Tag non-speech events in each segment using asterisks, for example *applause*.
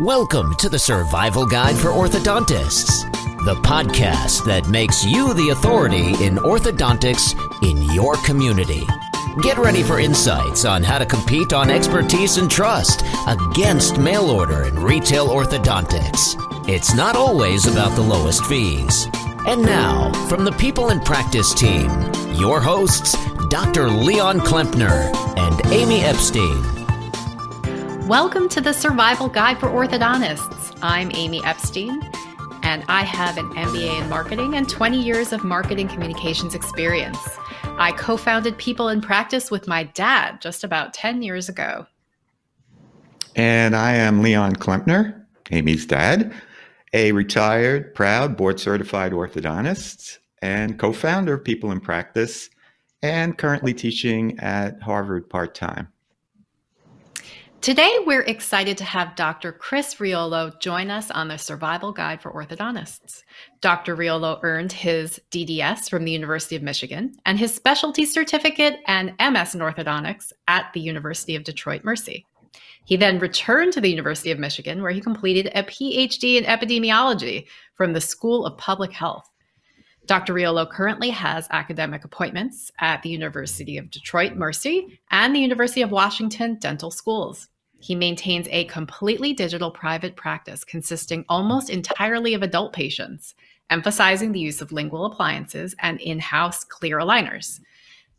Welcome to the Survival Guide for Orthodontists, the podcast that makes you the authority in orthodontics in your community. Get ready for insights on how to compete on expertise and trust against mail order and retail orthodontics. It's not always about the lowest fees. And now, from the People in Practice team, your hosts, Dr. Leon Klempner and Amy Epstein. Welcome to the Survival Guide for Orthodontists. I'm Amy Epstein, and I have an MBA in marketing and 20 years of marketing communications experience. I co founded People in Practice with my dad just about 10 years ago. And I am Leon Klempner, Amy's dad, a retired, proud, board certified orthodontist and co founder of People in Practice, and currently teaching at Harvard part time. Today, we're excited to have Dr. Chris Riolo join us on the Survival Guide for Orthodontists. Dr. Riolo earned his DDS from the University of Michigan and his specialty certificate and MS in orthodontics at the University of Detroit Mercy. He then returned to the University of Michigan, where he completed a PhD in epidemiology from the School of Public Health. Dr. Riolo currently has academic appointments at the University of Detroit Mercy and the University of Washington Dental Schools. He maintains a completely digital private practice consisting almost entirely of adult patients, emphasizing the use of lingual appliances and in house clear aligners.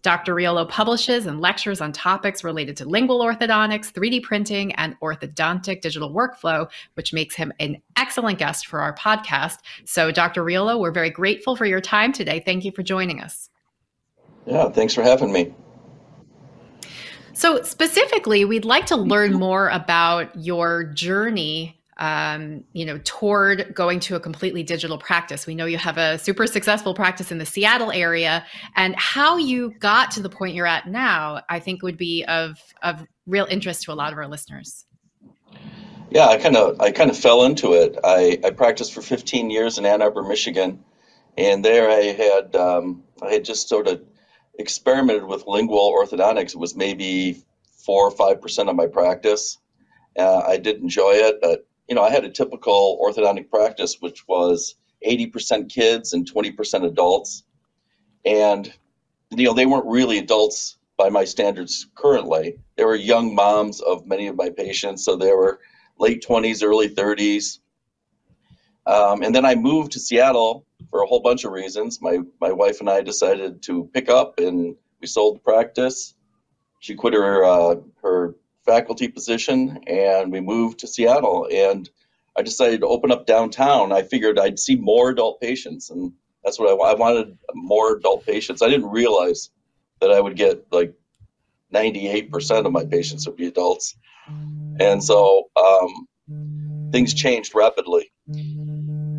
Dr. Riolo publishes and lectures on topics related to lingual orthodontics, 3D printing, and orthodontic digital workflow, which makes him an excellent guest for our podcast. So, Dr. Riolo, we're very grateful for your time today. Thank you for joining us. Yeah, thanks for having me. So, specifically, we'd like to learn *laughs* more about your journey um, you know, toward going to a completely digital practice. We know you have a super successful practice in the Seattle area, and how you got to the point you're at now, I think would be of of real interest to a lot of our listeners. Yeah, I kind of I kind of fell into it. I, I practiced for 15 years in Ann Arbor, Michigan, and there I had um, I had just sort of experimented with lingual orthodontics. It was maybe four or five percent of my practice. Uh, I did enjoy it, but you know, I had a typical orthodontic practice, which was 80% kids and 20% adults. And, you know, they weren't really adults by my standards currently. They were young moms of many of my patients. So they were late 20s, early 30s. Um, and then I moved to Seattle for a whole bunch of reasons. My, my wife and I decided to pick up and we sold the practice. She quit her, uh, her faculty position and we moved to Seattle and I decided to open up downtown. I figured I'd see more adult patients and that's what I, I wanted more adult patients. I didn't realize that I would get like 98% of my patients would be adults. And so um, things changed rapidly.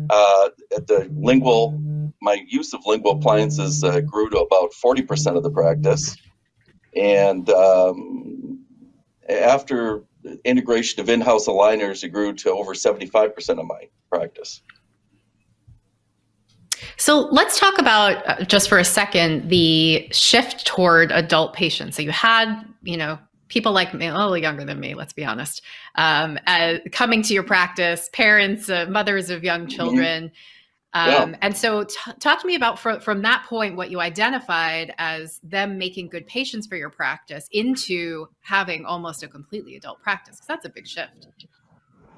Uh, the lingual, my use of lingual appliances uh, grew to about 40% of the practice. And um, after integration of in-house aligners, it grew to over 75% of my practice. So let's talk about uh, just for a second the shift toward adult patients. So you had, you know, people like me, a little younger than me, let's be honest, um, uh, coming to your practice, parents, uh, mothers of young mm-hmm. children. Mm-hmm um, yeah. And so, t- talk to me about fr- from that point what you identified as them making good patients for your practice into having almost a completely adult practice. Because that's a big shift.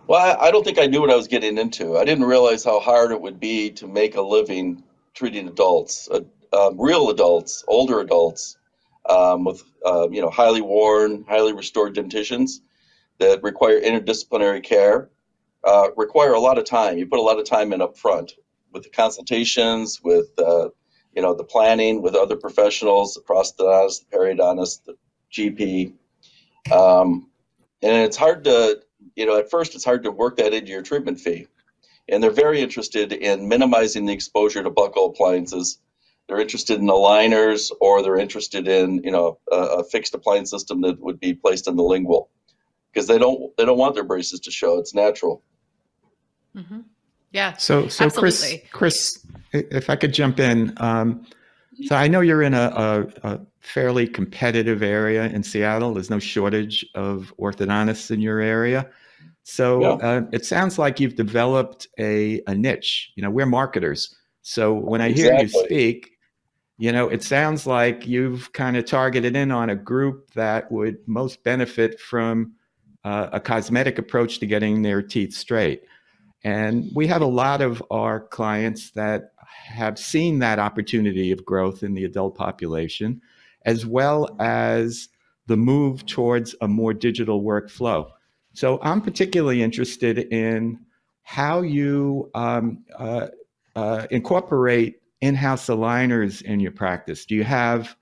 Well, I, I, don't think I knew what I was getting into. I didn't realize how hard it would be to make a living treating adults, uh, um, real adults, older adults, um, with uh, you know highly worn, highly restored dentitions that require interdisciplinary care. Uh, require a lot of time. You put a lot of time in up front with the consultations, with uh, you know the planning with other professionals, the prosthodontist, the periodontist, the GP, um, and it's hard to you know at first it's hard to work that into your treatment fee, and they're very interested in minimizing the exposure to buccal appliances. They're interested in aligners, or they're interested in you know a, a fixed appliance system that would be placed in the lingual, because they don't they don't want their braces to show. It's natural. Mm-hmm. Yeah. So, so Chris, Chris, if I could jump in. Um, so I know you're in a, a, a, fairly competitive area in Seattle. There's no shortage of orthodontists in your area. So yeah. uh, it sounds like you've developed a, a niche. You know, we're marketers. So when I hear exactly. you speak, you know, it sounds like you've kind of targeted in on a group that would most benefit from uh, a cosmetic approach to getting their teeth straight. And we have a lot of our clients that have seen that opportunity of growth in the adult population, as well as the move towards a more digital workflow. So I'm particularly interested in how you um, uh, uh, incorporate in-house aligners in your practice. Do you have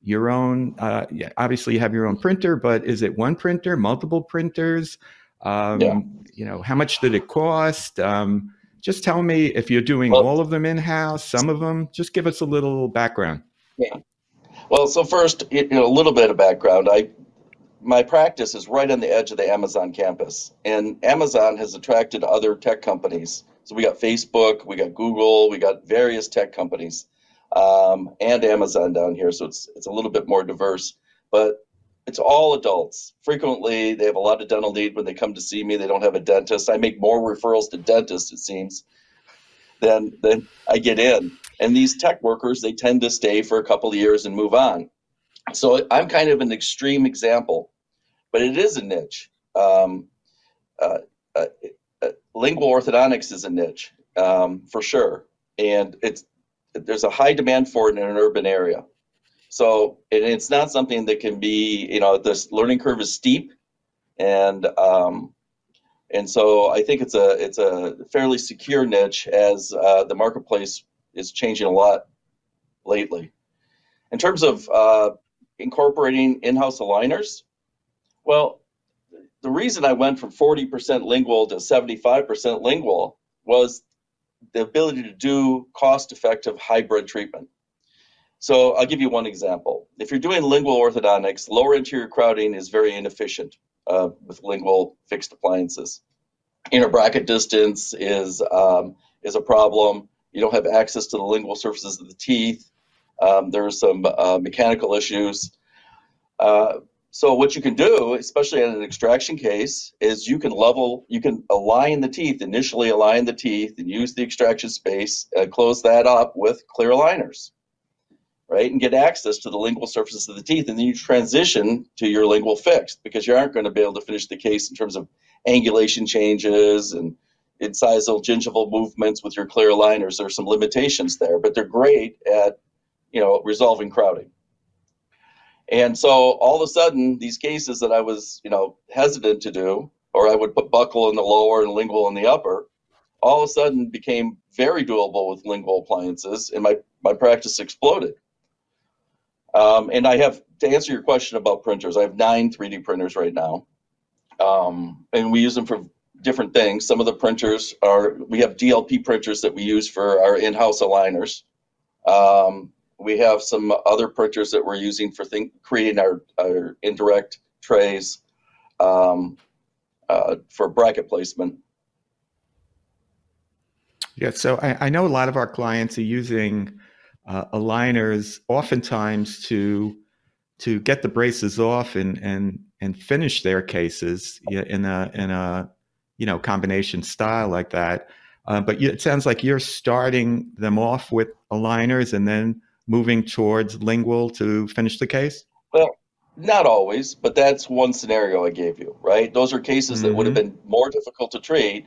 your own? Uh, obviously, you have your own printer, but is it one printer, multiple printers? Um, yeah. You know, how much did it cost? Um, just tell me if you're doing well, all of them in-house, some of them. Just give us a little background. Yeah. Well, so first, you know, a little bit of background. I my practice is right on the edge of the Amazon campus, and Amazon has attracted other tech companies. So we got Facebook, we got Google, we got various tech companies, um, and Amazon down here. So it's it's a little bit more diverse, but it's all adults. Frequently, they have a lot of dental need when they come to see me. They don't have a dentist. I make more referrals to dentists, it seems, than than I get in. And these tech workers, they tend to stay for a couple of years and move on. So I'm kind of an extreme example, but it is a niche. Um, uh, uh, uh, lingual orthodontics is a niche um, for sure, and it's there's a high demand for it in an urban area. So it's not something that can be, you know, this learning curve is steep, and um, and so I think it's a it's a fairly secure niche as uh, the marketplace is changing a lot lately. In terms of uh, incorporating in-house aligners, well, the reason I went from 40% lingual to 75% lingual was the ability to do cost-effective hybrid treatment. So I'll give you one example. If you're doing lingual orthodontics, lower anterior crowding is very inefficient uh, with lingual fixed appliances. Interbracket distance is um, is a problem. You don't have access to the lingual surfaces of the teeth. Um, there are some uh, mechanical issues. Uh, so what you can do, especially in an extraction case, is you can level, you can align the teeth, initially align the teeth and use the extraction space, and close that up with clear aligners, right? And get access to the lingual surfaces of the teeth. And then you transition to your lingual fixed because you aren't going to be able to finish the case in terms of angulation changes and incisal gingival movements with your clear aligners. There are some limitations there, but they're great at, you know, resolving crowding. And so all of a sudden, these cases that I was, you know, hesitant to do, or I would put buccal in the lower and lingual in the upper, all of a sudden became very doable with lingual appliances, and my, my practice exploded. Um, and I have, to answer your question about printers, I have nine 3D printers right now. Um, and we use them for different things. Some of the printers are, we have DLP printers that we use for our in house aligners. Um, we have some other printers that we're using for think, creating our, our indirect trays um, uh, for bracket placement. Yeah, so I, I, know a lot of our clients are using uh, aligners oftentimes to to get the braces off and and and finish their cases in a in a you know combination style like that. Uh, but you, it sounds like you're starting them off with aligners and then moving towards lingual to finish the case? Well, not always, but that's one scenario I gave you, right? Those are cases mm-hmm. that would have mm-hmm. been more difficult to treat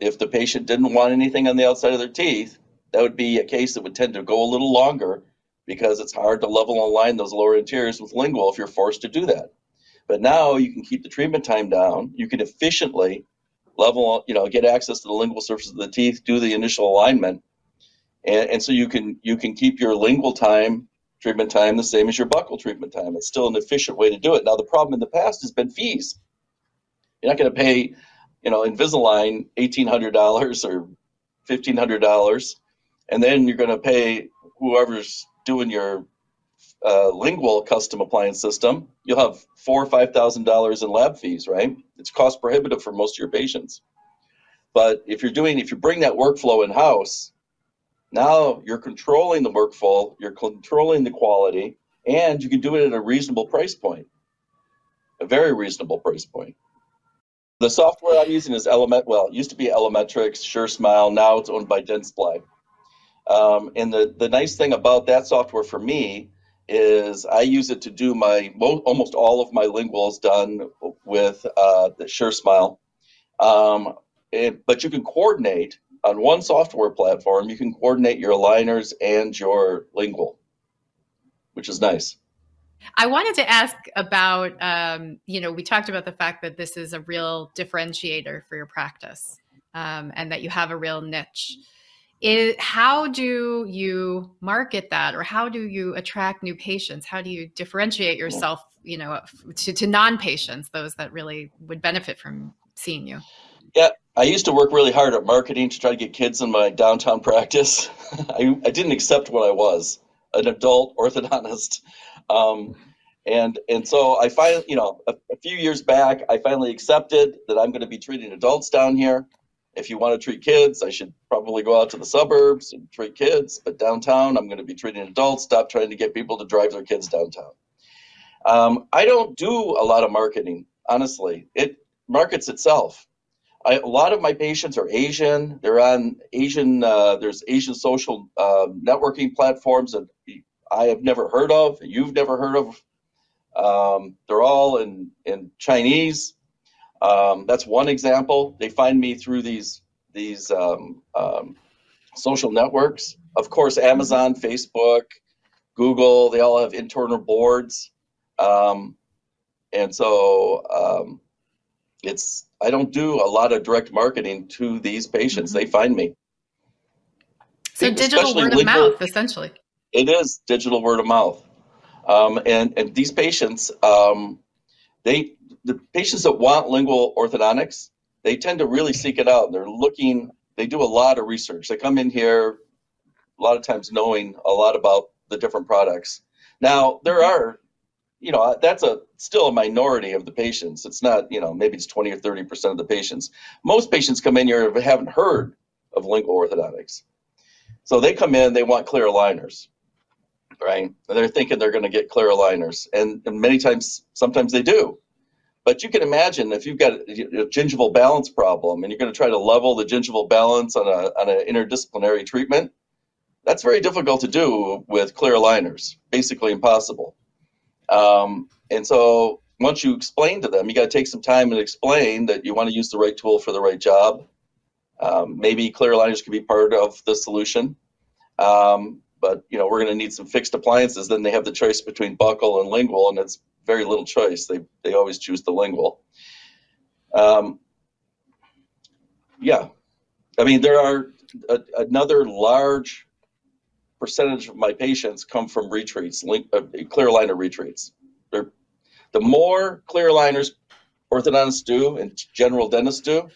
if the patient didn't want anything on the outside of their teeth. That would be a case that would tend to go a little longer because it's hard to level align those lower anteriors with lingual if you're forced to do that. But now you can keep the treatment time down. You can efficiently level, you know, get access to the lingual surface of the teeth, do the initial alignment, and, and so you can you can keep your lingual time treatment time the same as your buccal treatment time. It's still an efficient way to do it. Now the problem in the past has been fees. You're not going to pay, you know, Invisalign eighteen hundred dollars or fifteen hundred dollars, and then you're going to pay whoever's doing your uh, lingual custom appliance system. You'll have four or five thousand dollars in lab fees, right? It's cost prohibitive for most of your patients. But if you're doing, if you bring that workflow in house, now you're controlling the workflow, you're controlling the quality, and you can do it at a reasonable price point, a very reasonable price point. The software I'm using is Element. Well, it used to be Elementrix, Sure Smile. Now it's owned by Dentsply. Um, and the the nice thing about that software for me is I use it to do my almost all of my linguals done with uh, the Sure Smile. Um, and, but you can coordinate on one software platform. You can coordinate your aligners and your lingual, which is nice. I wanted to ask about, um, you know, we talked about the fact that this is a real differentiator for your practice um, and that you have a real niche. It, how do you market that or how do you attract new patients? How do you differentiate yourself, you know, to, to non-patients, those that really would benefit from seeing you? Yeah, I used to work really hard at marketing to try to get kids in my downtown *laughs* practice. I, I didn't accept what I was, an adult orthodontist. Um, and and so I finally, you know, a, a, few years back, I finally accepted that I'm going to be treating adults down here. If you want to treat kids, I should probably go out to the suburbs and treat kids. But downtown, I'm going to be treating adults. Stop trying to get people to drive their kids downtown. Um, I don't do a lot of marketing, honestly. It markets itself. I, a lot of my patients are Asian. They're on Asian. Uh, there's Asian social uh, networking platforms that I have never heard of. You've never heard of. Um, they're all in in Chinese. Um, that's one example. They find me through these these um, um social networks. Of course, Amazon, Facebook, Google. They all have internal boards, um, and so um, it's. I don't do a lot of direct marketing to these patients. Mm-hmm. They find me. So digital word of mouth, essentially. It is digital word of mouth. Um, and, and these patients, um, they the patients that want lingual orthodontics, they tend to really seek it out. They're looking, they do a lot of research. They come in here a lot of times knowing a lot about the different products. Now, there are, you know, that's a still a minority of the patients. It's not, you know, maybe it's 20 or 30% of the patients. Most patients come in here and haven't heard of lingual orthodontics. So they come in, they want clear aligners right? And they're thinking they're going to get clear aligners, and, and many times, sometimes they do. But you can imagine if you've got a gingival balance problem and you're going to try to level the gingival balance on a on an interdisciplinary treatment, that's very difficult to do with clear aligners. Basically impossible. Um, and so once you explain to them, you got to take some time and explain that you want to use the right tool for the right job. Um, maybe clear aligners could be part of the solution. Um, but you know we're going to need some fixed appliances then they have the choice between buccal and lingual and it's very little choice. They they always choose the lingual. Um, yeah. I mean there are a, another large percentage of my patients come from retreats link, uh, clear aligner retreats. They're, the more clear aligners orthodontists do and general dentists do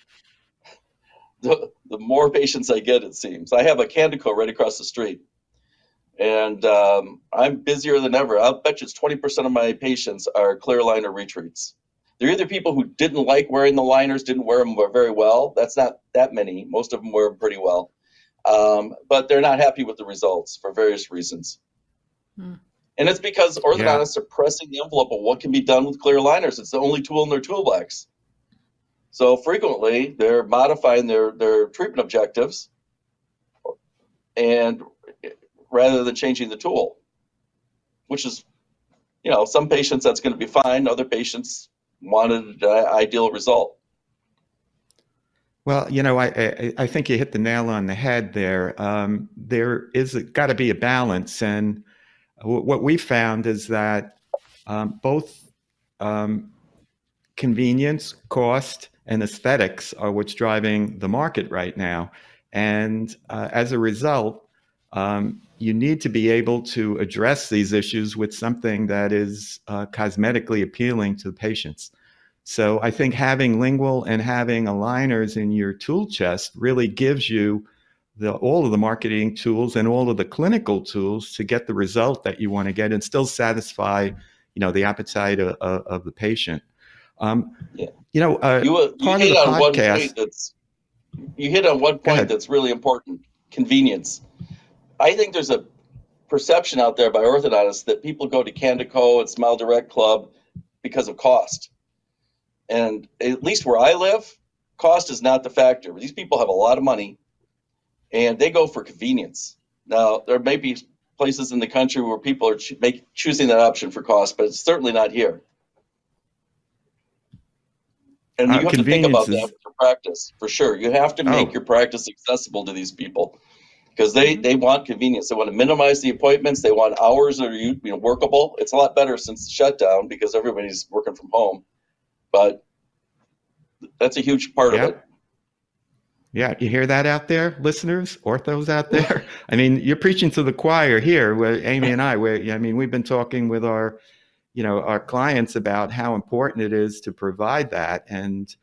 the, the more patients I get, it seems. I have a CandidCo right across the street and um, I'm busier than ever. I'll bet you it's 20% of my patients are clear liner retreats. They're either people who didn't like wearing the liners, didn't wear them very well. That's not that many. Most of them wear them pretty well. Um, but they're not happy with the results for various reasons. Hmm. And it's because orthodontists yeah. are pressing the envelope of what can be done with clear liners. It's the only tool in their toolbox. So frequently they're modifying their, their treatment objectives and rather than changing the tool, which is, you know, some patients that's going to be fine. Other patients wanted an ideal result. Well, you know, I, I, I think you hit the nail on the head there. Um, there is got to be a balance, and w- what we found is that um, both um, convenience, cost, and aesthetics are what's driving the market right now. And uh, as a result, um, you need to be able to address these issues with something that is uh, cosmetically appealing to the patients. So I think having lingual and having aligners in your tool chest really gives you the, all of the marketing tools and all of the clinical tools to get the result that you want to get and still satisfy, you know, the appetite of, of the patient. Um, yeah. You know, uh, you, you hit on podcast, one you hit on one point that's really important: convenience. I think there's a perception out there by orthodontists that people go to CandidCo and Smile Direct Club because of cost. And at least where I live, cost is not the factor. These people have a lot of money and they go for convenience. Now, there may be places in the country where people are cho- make, choosing that option for cost, but it's certainly not here. And Uh, you have to think about convenience that with your practice for sure. You have to make Oh. your practice accessible to these people because they, mm-hmm. they want convenience. They want to minimize the appointments. They want hours that are you know, workable. It's a lot better since the shutdown because everybody's working from home. But that's a huge part Yeah. of it. Yeah, you hear that out there, listeners, orthos out there. I mean, you're preaching to the choir here. Where Amy and I, where I mean, we've been talking with our, you know, our clients about how important it is to provide that, and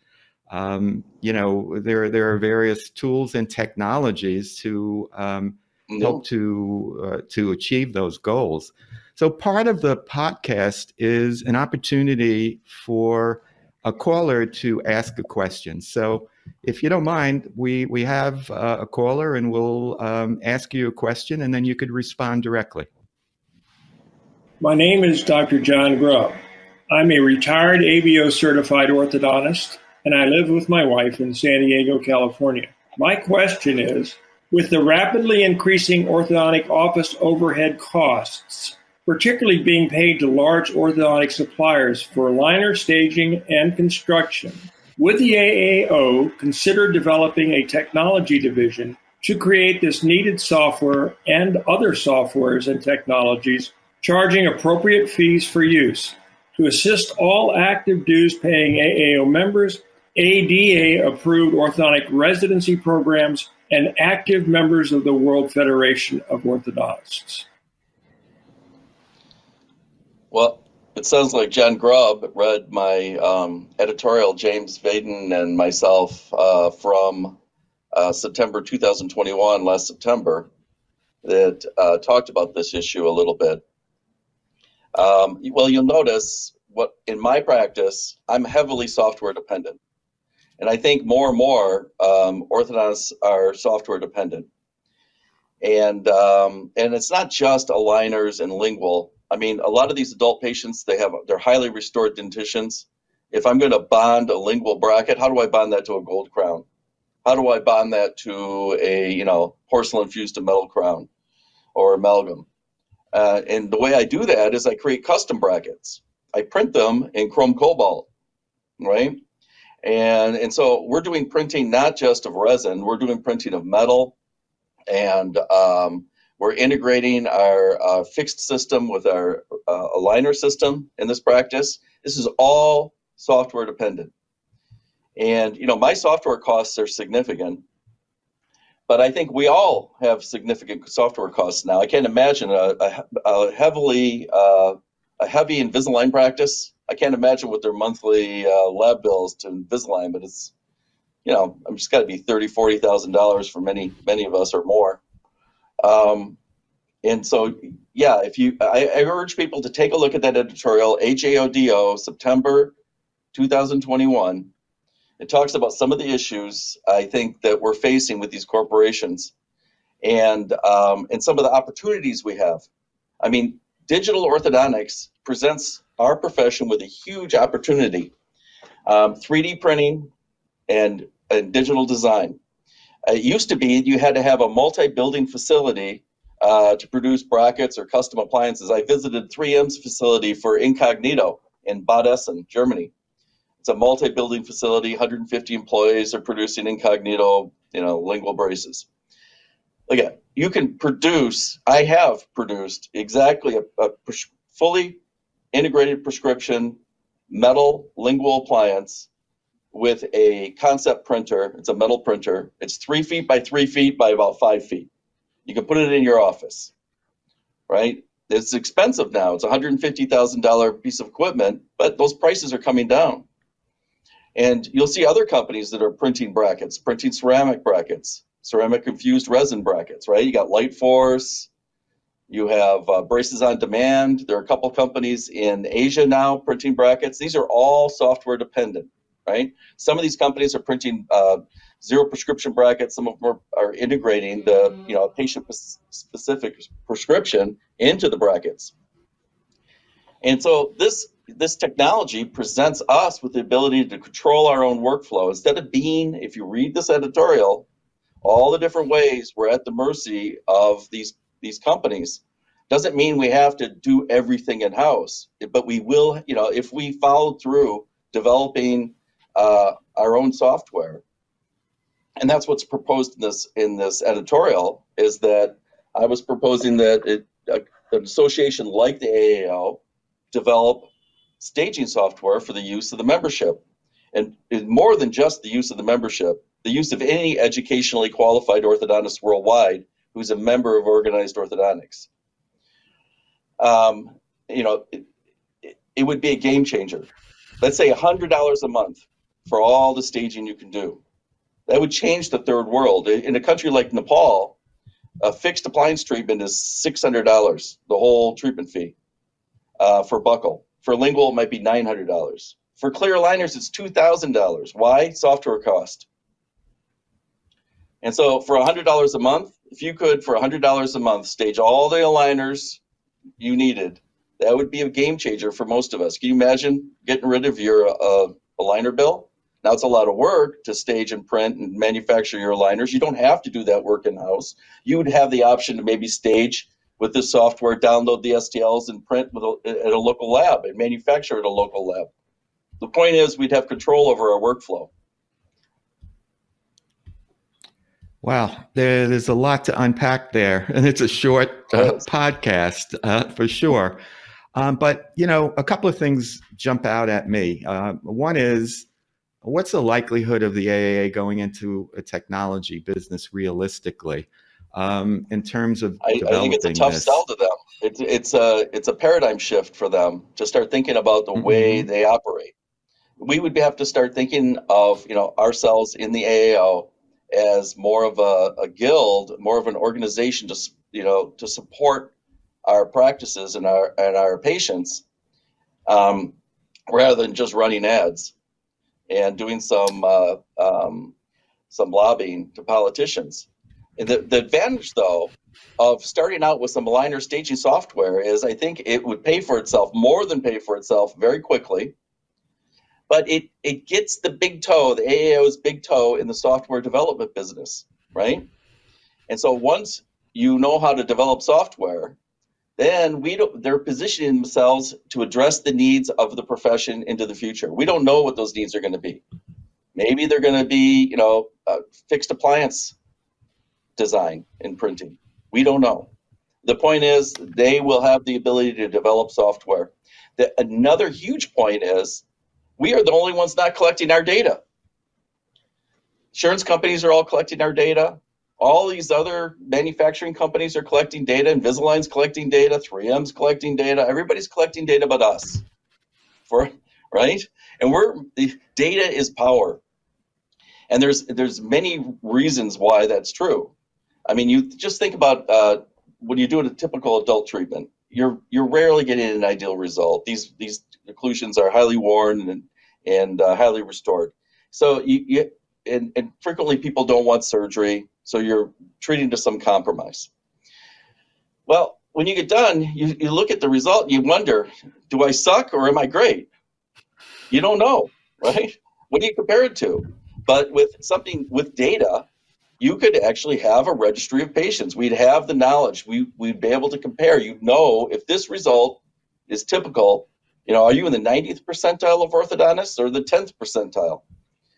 um, you know, there there are various tools and technologies to um, No. help to uh, to achieve those goals. So part of the podcast is an opportunity for a caller to ask a question. So if you don't mind, we we have uh, a caller and we'll um, ask you a question and then you could respond directly. My name is Dr. John Grubb. I'm a retired ABO certified orthodontist, and I live with my wife in San Diego, California. My question is with the rapidly increasing orthodontic office overhead costs, particularly being paid to large orthodontic suppliers for liner staging and construction, would the AAO consider developing a technology division to create this needed software and other softwares and technologies charging appropriate fees for use to assist all active dues paying AAO members, ADA approved orthodontic residency programs, and active members of the World Federation of Orthodontists. Well, it sounds like John Grubb read my um, editorial, James Vaden and myself, uh, from uh, September 2021, last September, that uh, talked about this issue a little bit. Um, well, you'll notice what in my practice, I'm heavily software dependent. And I think more and more um, orthodontists are software dependent. And um, and it's not just aligners and lingual. I mean, a lot of these adult patients, they have they're highly restored dentitions. If I'm going to bond a lingual bracket, how do I bond that to a gold crown? How do I bond that to a you know porcelain fused to metal crown or amalgam? Uh, and the way I do that is I create custom brackets. I print them in chrome cobalt, right? And and so we're doing printing not just of resin, we're doing printing of metal, and um, we're integrating our uh, fixed system with our uh, aligner system in this practice. This is all software dependent. And you know, my software costs are significant, but I think we all have significant software costs now. I can't imagine a, a, a heavily uh, a heavy Invisalign practice. I can't imagine what their monthly uh, lab bills to Invisalign, but it's you know, I'm just got to be thirty, forty thousand dollars for many, many of us or more. Um, and so, yeah, if you, I, I urge people to take a look at that editorial, AJO-DO, September 2021. It talks about some of the issues I think that we're facing with these corporations, and um, and some of the opportunities we have. I mean, digital orthodontics presents our profession with a huge opportunity. Um, 3D printing and, and digital design. It used to be you had to have a multi-building facility uh, to produce brackets or custom appliances. I visited 3M's facility for Incognito in Bad Essen, Germany. It's a multi-building facility, 150 employees are producing Incognito, you know, lingual braces. At you can produce. I have produced exactly a, a fully integrated prescription metal lingual appliance with a concept printer. It's a metal printer. It's three feet by three feet by about five feet. You can put it in your office, right? It's expensive now. It's a $150,000 piece of equipment, but those prices are coming down. And you'll see other companies that are printing brackets, printing ceramic brackets, ceramic infused resin brackets, right? You got Light Force, you have uh, Braces on Demand. There are a couple companies in Asia now printing brackets. These are all software dependent, right? Some of these companies are printing uh, zero prescription brackets. Some of them are, are integrating the you know patient specific prescription into the brackets. And so this this technology presents us with the ability to control our own workflow instead of being, if you read this editorial, all the different ways we're at the mercy of these these companies. Doesn't mean we have to do everything in house, but we will. You know, if we follow through developing uh, our own software, and that's what's proposed in this in this editorial is that I was proposing that it, uh, an association like the AAO develop staging software for the use of the membership. And more than just the use of the membership, the use of any educationally qualified orthodontist worldwide who's a member of organized orthodontics. Um, you know, it, it would be a game changer. Let's say $100 a month for all the staging you can do. That would change the third world. In a country like Nepal, a fixed appliance treatment is $600, the whole treatment fee uh, for buccal. For lingual, it might be $900. For clear aligners, it's $2,000. Why? Software cost. And so for $100 a month, if you could, for $100 a month, stage all the aligners you needed, that would be a game changer for most of us. Can you imagine getting rid of your uh, aligner bill? Now it's a lot of work to stage and print and manufacture your aligners. You don't have to do that work in house. You would have the option to maybe stage with this software, download the STLs and print a, at a local lab and manufacture at a local lab. The point is, we'd have control over our workflow. Wow, there, there's a lot to unpack there, and it's a short uh, podcast uh, for sure. Um, but you know, a couple of things jump out at me. Uh, one is, what's the likelihood of the AAA going into a technology business realistically? um, in terms of I, I think it's a tough this. sell to them. It's it's a it's a paradigm shift for them to start thinking about the mm-hmm. way they operate. We would have to start thinking of you know ourselves in the AAO as more of a, a guild, more of an organization to you know to support our practices and our and our patients, um, rather than just running ads and doing some uh, um, some lobbying to politicians. The, the advantage, though, of starting out with some aligner staging software is I think it would pay for itself, more than pay for itself, very quickly. But it, it gets the big toe, the AAO's big toe in the software development business, right? And so once you know how to develop software, then we don't, they're positioning themselves to address the needs of the profession into the future. We don't know what those needs are going to be. Maybe they're going to be, you know, fixed appliance design and printing. We don't know. The point is, they will have the ability to develop software. The, another huge point is, we are the only ones not collecting our data. Insurance companies are all collecting our data. All these other manufacturing companies are collecting data. Invisalign's collecting data. 3M's collecting data. Everybody's collecting data but us. For right, and we're the data is power, and there's there's many reasons why that's true. I mean, you just think about uh, when you do a typical adult treatment, you're you're rarely getting an ideal result. These these occlusions are highly worn and and uh, highly restored. So you, you and, and frequently people don't want surgery, so you're treating to some compromise. Well, when you get done, you, you look at the result and you wonder, do I suck or am I great? You don't know, right? What do you compare it to? But with something with data, you could actually have a registry of patients. We'd have the knowledge. We, we'd be able to compare. You'd know if this result is typical. You know, are you in the 90th percentile of orthodontists or the 10th percentile?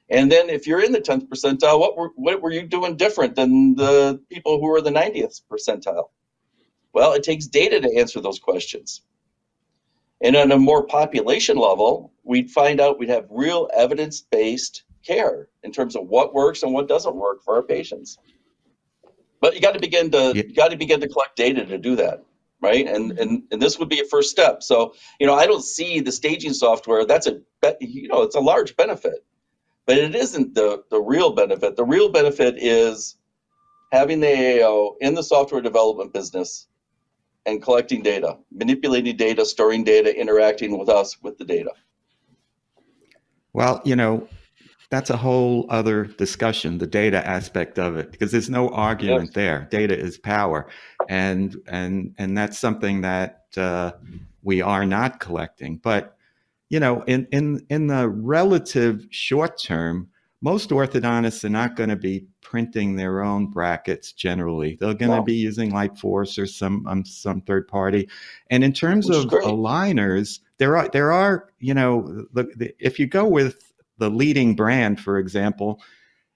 And then if you're in the 10th percentile, what were, what were you doing different than the people who are the 90th percentile? Well, it takes data to answer those questions. And on a more population level, we'd find out we'd have real evidence based care in terms of what works and what doesn't work for our patients. But you got to begin to yeah. you got to begin to collect data to do that, right? And mm-hmm. and and this would be a first step. So you know, I don't see the staging software. That's a you know, it's a large benefit, but it isn't the the real benefit. The real benefit is having the AAO in the software development business and collecting data, manipulating data, storing data, interacting with us with the data. Well, you know, that's a whole other discussion the data aspect of it because there's no argument yes. there data is power and and and that's something that uh, we are not collecting but you know, in in in the relative short term, most orthodontists are not going to be printing their own brackets generally. They're going to be using Lightforce or some um, some third party. And in terms Which of aligners, there are there are you know the, the, if you go with the leading brand, for example,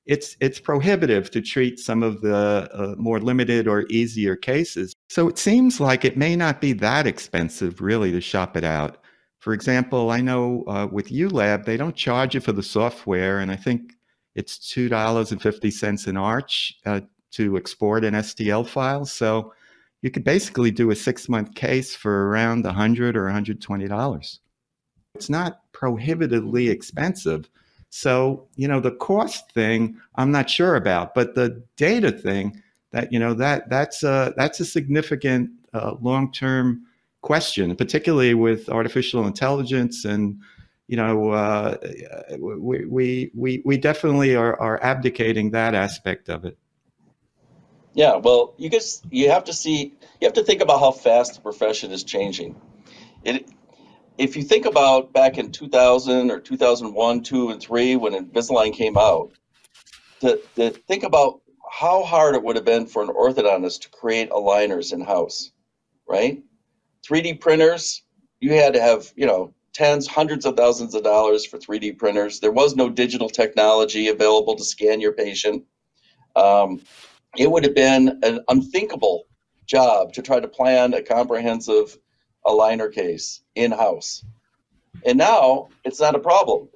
it's it's prohibitive to treat some of the uh, more limited or easier cases. So it seems like it may not be that expensive really to shop it out. For example, I know uh, with ULab, they don't charge you for the software, and I think it's $2.50 an arch uh, to export an STL file. So you could basically do a six month case for around a 100 or $120. It's not prohibitively expensive. So, you know, the cost thing, I'm not sure about, but the data thing, that you know that that's a that's a significant uh, long term question, particularly with artificial intelligence and you know uh, we, we we we definitely are, are abdicating that aspect of it. Yeah, well, you guys you have to see you have to think about how fast the profession is changing. It if you think about back in 2000 or 2001, 2 and 3 when Invisalign came out, to, to think about how hard it would have been for an orthodontist to create aligners in house, right? 3D printers, you had to have, you know, tens, hundreds of thousands of dollars for 3D printers. There was no digital technology available to scan your patient. Um, it would have been an unthinkable job to try to plan a comprehensive aligner case in house. And now it's not a problem.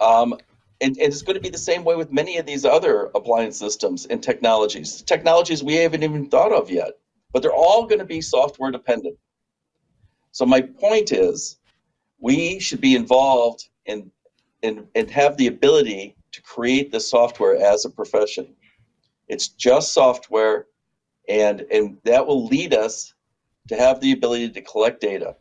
Um, and, and, it's going to be the same way with many of these other appliance systems and technologies, technologies we haven't even thought of yet but they're all going to be software dependent. So my point is, we should be involved in, in and have the ability to create the software as a profession. It's just software, and and that will lead us to have the ability to collect data.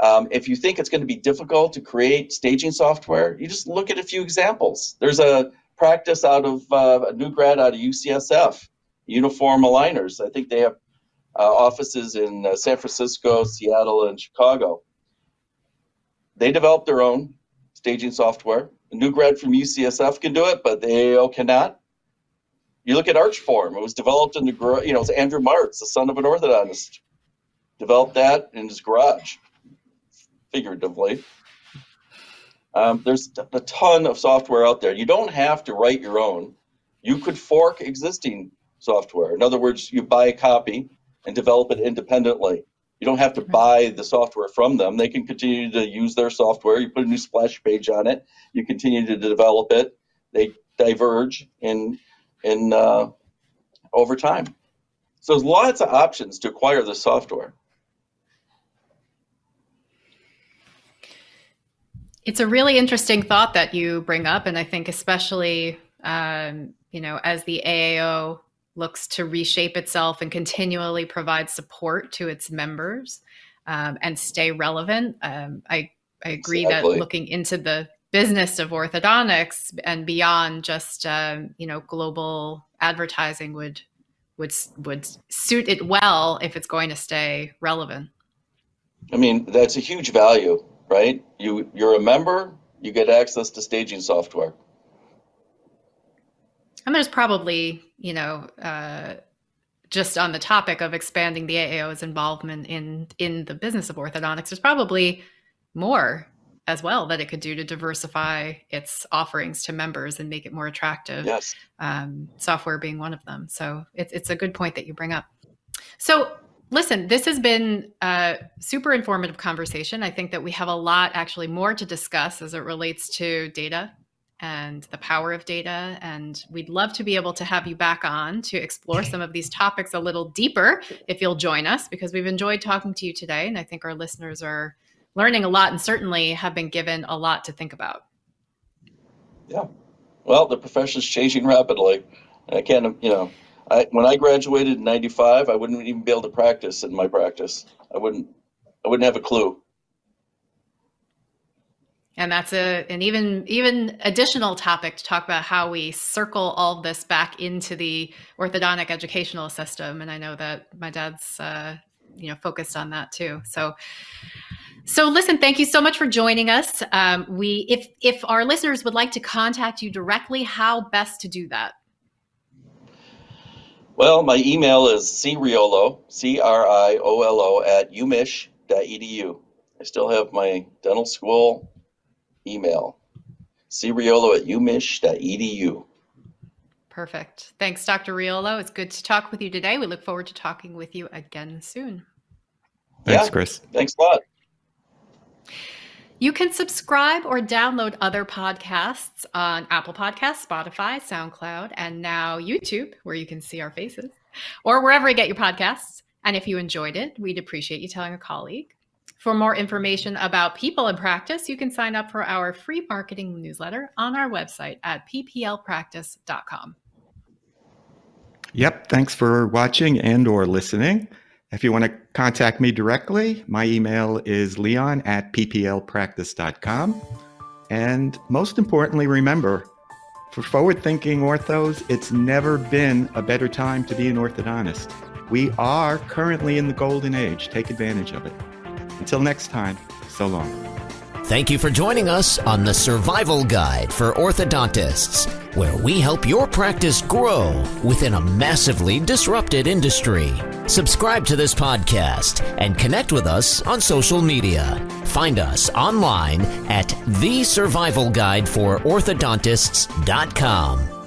Um, if you think it's going to be difficult to create staging software, you just look at a few examples. There's a practice out of uh, a new grad out of UCSF, Uniform Aligners. I think they have uh, offices in uh, San Francisco, Seattle, and Chicago. They developed their own staging software. A new grad from UCSF can do it, but the AO cannot. You look at Archform; it was developed in the you know, it's Andrew Martz, the son of an orthodontist, developed that in his garage, figuratively. Um, there's a ton of software out there. You don't have to write your own. You could fork existing software. In other words, you buy a copy, and develop it independently. You don't have to buy the software from them. They can continue to use their software. You put a new splash page on it. You continue to develop it. They diverge in in uh, over time. So there's lots of options to acquire the software. It's a really interesting thought that you bring up, and I think especially um, you know as the AAO looks to reshape itself and continually provide support to its members um, and stay relevant. Um, I, I agree exactly. that looking into the business of orthodontics and beyond just um, you know global advertising would would would suit it well if it's going to stay relevant. I mean that's a huge value, right? You you're a member, you get access to staging software. And there's probably, you know, uh, just on the topic of expanding the AAO's involvement in in the business of orthodontics, there's probably more as well that it could do to diversify its offerings to members and make it more attractive. Yes. Um, software being one of them. So it's it's a good point that you bring up. So listen, this has been a super informative conversation. I think that we have a lot actually more to discuss as it relates to data and the power of data. And we'd love to be able to have you back on to explore some of these topics a little deeper if you'll join us, because we've enjoyed talking to you today. And I think our listeners are learning a lot and certainly have been given a lot to think about. Yeah. Well, the profession is changing rapidly. I can't, you know, I, when I graduated in 95, I wouldn't even be able to practice in my practice. I wouldn't, I wouldn't have a clue and that's a an even even additional topic to talk about how we circle all this back into the orthodontic educational system and i know that my dad's uh, you know focused on that too so So, listen, thank you so much for joining us. Um, we, if if our listeners would like to contact you directly, how best to do that? Well, my email is criolo, C R I O L O, at umich.edu. I still have my dental school email, criolo at umich.edu. Perfect. Thanks, Dr. Riolo. It's good to talk with you today. We look forward to talking with you again soon. Thanks, yeah, Chris. Thanks a lot. You can subscribe or download other podcasts on Apple Podcasts, Spotify, SoundCloud, and now YouTube, where you can see our faces, or wherever you get your podcasts. And if you enjoyed it, we'd appreciate you telling a colleague. For more information about people in practice, you can sign up for our free marketing newsletter on our website at pplpractice.com. Yep, thanks for watching and or listening. If you want to contact me directly, my email is leon at pplpractice.com. And most importantly, remember, for forward thinking orthos, it's never been a better time to be an orthodontist. We are currently in the golden age. Take advantage of it. Until next time, so long. Thank you for joining us on the Survival Guide for Orthodontists, where we help your practice grow within a massively disrupted industry. Subscribe to this podcast and connect with us on social media. Find us online at thesurvivalguidefororthodontists.com.